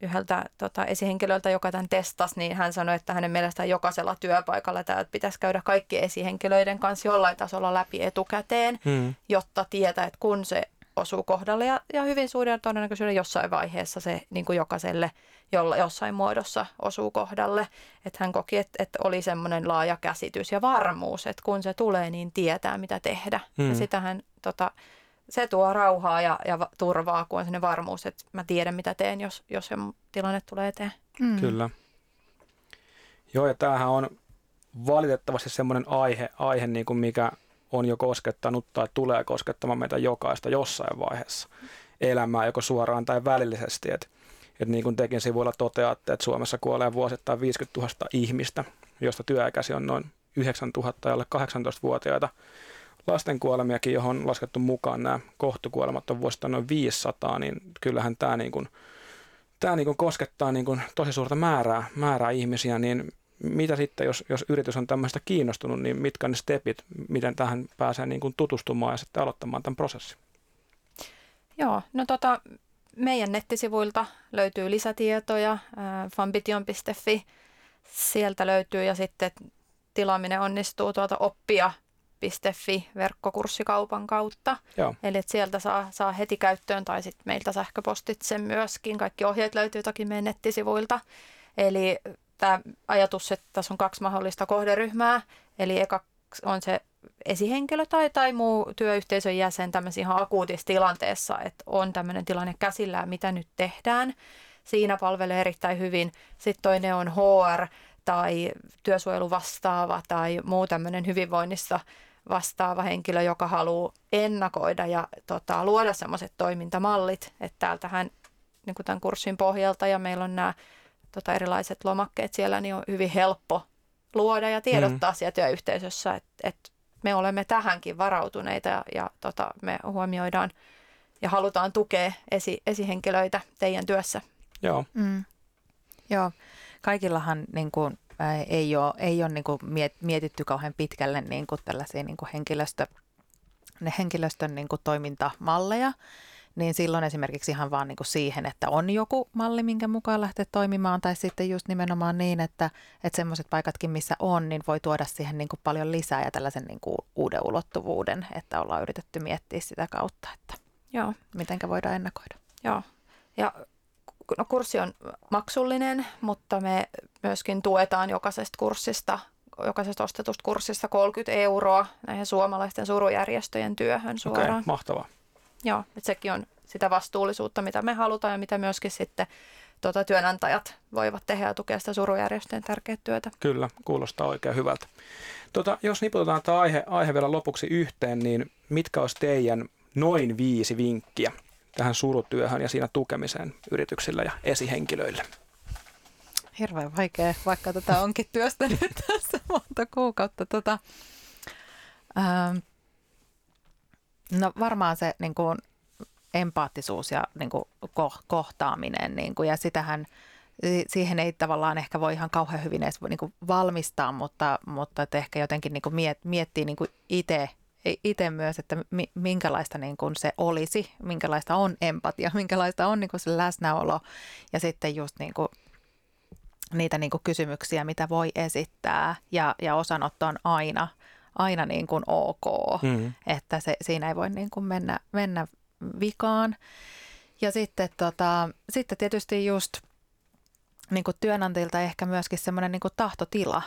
yhdeltä tota, esihenkilöltä, joka tämän testasi, niin hän sanoi, että hänen mielestään jokaisella työpaikalla tämä pitäisi käydä kaikki esihenkilöiden kanssa jollain tasolla läpi etukäteen, hmm. jotta tietää, että kun se osuu kohdalle ja, ja hyvin suurin todennäköisyydellä jossain vaiheessa se niin kuin jokaiselle jolla, jossain muodossa osuu kohdalle. Että hän koki, että, että oli semmoinen laaja käsitys ja varmuus, että kun se tulee, niin tietää mitä tehdä. Hmm. Ja sitähän tota, se tuo rauhaa ja, ja turvaa, kun on sinne varmuus, että mä tiedän mitä teen, jos, jos se tilanne tulee eteen. Mm. Kyllä. Joo, ja tämähän on valitettavasti semmoinen aihe, aihe niin kuin mikä on jo koskettanut tai tulee koskettamaan meitä jokaista jossain vaiheessa elämää, joko suoraan tai välillisesti. Et, et niin kuin tekin sivuilla toteatte, että Suomessa kuolee vuosittain 50 000 ihmistä, josta työikäisiä on noin 9 000 ja alle 18-vuotiaita lasten kuolemiakin, johon on laskettu mukaan nämä kohtukuolemat on vuosittain noin 500, niin kyllähän tämä, niin kuin, tämä niin kuin koskettaa niin kuin tosi suurta määrää, määrää ihmisiä, niin mitä sitten, jos, jos yritys on tämmöistä kiinnostunut, niin mitkä on ne stepit, miten tähän pääsee niin kuin tutustumaan ja sitten aloittamaan tämän prosessin? Joo, no tota, meidän nettisivuilta löytyy lisätietoja, äh, fambition.fi, sieltä löytyy ja sitten tilaaminen onnistuu tuolta oppia Fi verkkokurssikaupan kautta. Joo. Eli että sieltä saa, saa heti käyttöön tai sitten meiltä sähköpostitse myöskin. Kaikki ohjeet löytyy toki meidän nettisivuilta. Eli tämä ajatus, että tässä on kaksi mahdollista kohderyhmää. Eli eka on se esihenkilö tai, tai muu työyhteisön jäsen tämmöisessä ihan akuutissa tilanteessa, että on tämmöinen tilanne käsillään, mitä nyt tehdään. Siinä palvelee erittäin hyvin. Sitten toinen on HR tai työsuojelu vastaava tai muu tämmöinen hyvinvoinnissa vastaava henkilö, joka haluaa ennakoida ja tota, luoda semmoiset toimintamallit, että täältähän niin kuin tämän kurssin pohjalta ja meillä on nämä tota, erilaiset lomakkeet siellä, niin on hyvin helppo luoda ja tiedottaa mm. siellä työyhteisössä, että, että me olemme tähänkin varautuneita ja, ja tota, me huomioidaan ja halutaan tukea esi, esihenkilöitä teidän työssä. Joo. Mm. Joo, kaikillahan niin kuin, ei ole, ei ole niin kuin mietitty kauhean pitkälle niin kuin tällaisia niin kuin henkilöstö, ne henkilöstön niin kuin toimintamalleja, niin silloin esimerkiksi ihan vaan niin kuin siihen, että on joku malli, minkä mukaan lähtee toimimaan, tai sitten just nimenomaan niin, että, että semmoiset paikatkin, missä on, niin voi tuoda siihen niin kuin paljon lisää ja tällaisen niin kuin uuden ulottuvuuden, että ollaan yritetty miettiä sitä kautta, että Joo. mitenkä voidaan ennakoida. Joo, ja no, kurssi on maksullinen, mutta me myöskin tuetaan jokaisesta kurssista jokaisesta ostetusta kurssista 30 euroa näihin suomalaisten surujärjestöjen työhön suoraan. Okay, mahtavaa. Joo, että sekin on sitä vastuullisuutta, mitä me halutaan ja mitä myöskin sitten tuota, työnantajat voivat tehdä ja tukea sitä surujärjestöjen tärkeää työtä. Kyllä, kuulostaa oikein hyvältä. Tota, jos niputetaan tämä aihe, aihe vielä lopuksi yhteen, niin mitkä olisi teidän noin viisi vinkkiä tähän surutyöhön ja siinä tukemiseen yrityksillä ja esihenkilöille? Hirveän vaikea, vaikka tätä onkin työstänyt tässä monta kuukautta. Tota, ähm, no varmaan se niin kuin, empaattisuus ja niin kuin, ko- kohtaaminen niin kuin, ja sitähän siihen ei tavallaan ehkä voi ihan kauhean hyvin edes niin kuin valmistaa, mutta, mutta että ehkä jotenkin niin kuin miet, miettii niin itse itse myös, että minkälaista niin kuin se olisi, minkälaista on empatia, minkälaista on niin kuin se läsnäolo ja sitten just niin kuin niitä niin kuin kysymyksiä, mitä voi esittää ja, ja osanotto on aina, aina niin kuin ok, mm. että se, siinä ei voi niin kuin mennä, mennä vikaan. Ja sitten, tota, sitten tietysti just niin kuin työnantajilta ehkä myöskin semmoinen niin kuin tahtotila,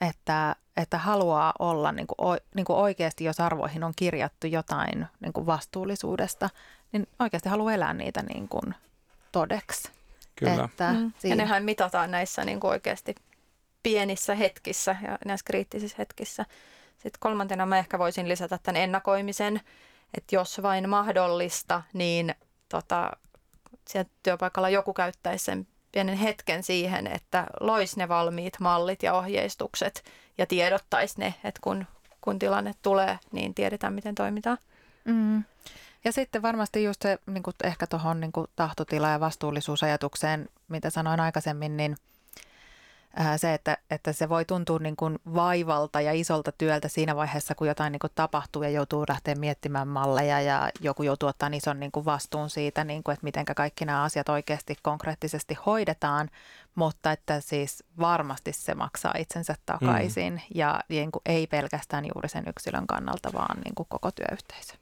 että, että haluaa olla niin kuin, niin kuin oikeasti, jos arvoihin on kirjattu jotain niin kuin vastuullisuudesta, niin oikeasti haluaa elää niitä niin kuin todeksi. Kyllä. Että mm. Ja nehän mitataan näissä niin kuin oikeasti pienissä hetkissä ja näissä kriittisissä hetkissä. Sitten kolmantena mä ehkä voisin lisätä tämän ennakoimisen, että jos vain mahdollista, niin tota, siellä työpaikalla joku käyttäisi sen pienen hetken siihen, että lois ne valmiit mallit ja ohjeistukset ja tiedottaisi ne, että kun, kun tilanne tulee, niin tiedetään, miten toimitaan. Mm. Ja sitten varmasti just se niin kuin ehkä tuohon niin tahtotila- ja vastuullisuusajatukseen, mitä sanoin aikaisemmin, niin – se, että, että se voi tuntua niin kuin vaivalta ja isolta työltä siinä vaiheessa, kun jotain niin kuin tapahtuu ja joutuu lähteä miettimään malleja ja joku joutuu ottaa ison niin kuin vastuun siitä, niin kuin, että miten kaikki nämä asiat oikeasti konkreettisesti hoidetaan, mutta että siis varmasti se maksaa itsensä takaisin mm. ja niin kuin ei pelkästään juuri sen yksilön kannalta, vaan niin kuin koko työyhteisö.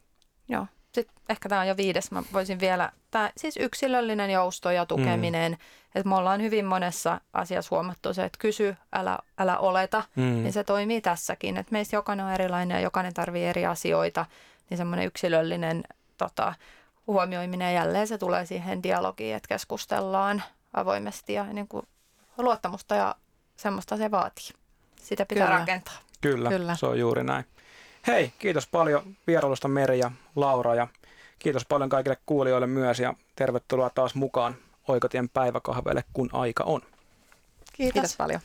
Joo sitten ehkä tämä on jo viides, mä voisin vielä, tämä siis yksilöllinen jousto ja tukeminen, mm. että me ollaan hyvin monessa asiassa huomattu se, että kysy, älä, älä oleta, mm. niin se toimii tässäkin, että meistä jokainen on erilainen ja jokainen tarvii eri asioita, niin semmoinen yksilöllinen tota, huomioiminen jälleen se tulee siihen dialogiin, että keskustellaan avoimesti ja niin kuin luottamusta ja semmoista se vaatii. Sitä pitää Kyllä. rakentaa. Kyllä, Kyllä, se on juuri näin. Hei, kiitos paljon vierailusta Meri ja Laura ja kiitos paljon kaikille kuulijoille myös ja tervetuloa taas mukaan Oikotien päiväkahveille, kun aika on. Kiitos, kiitos paljon.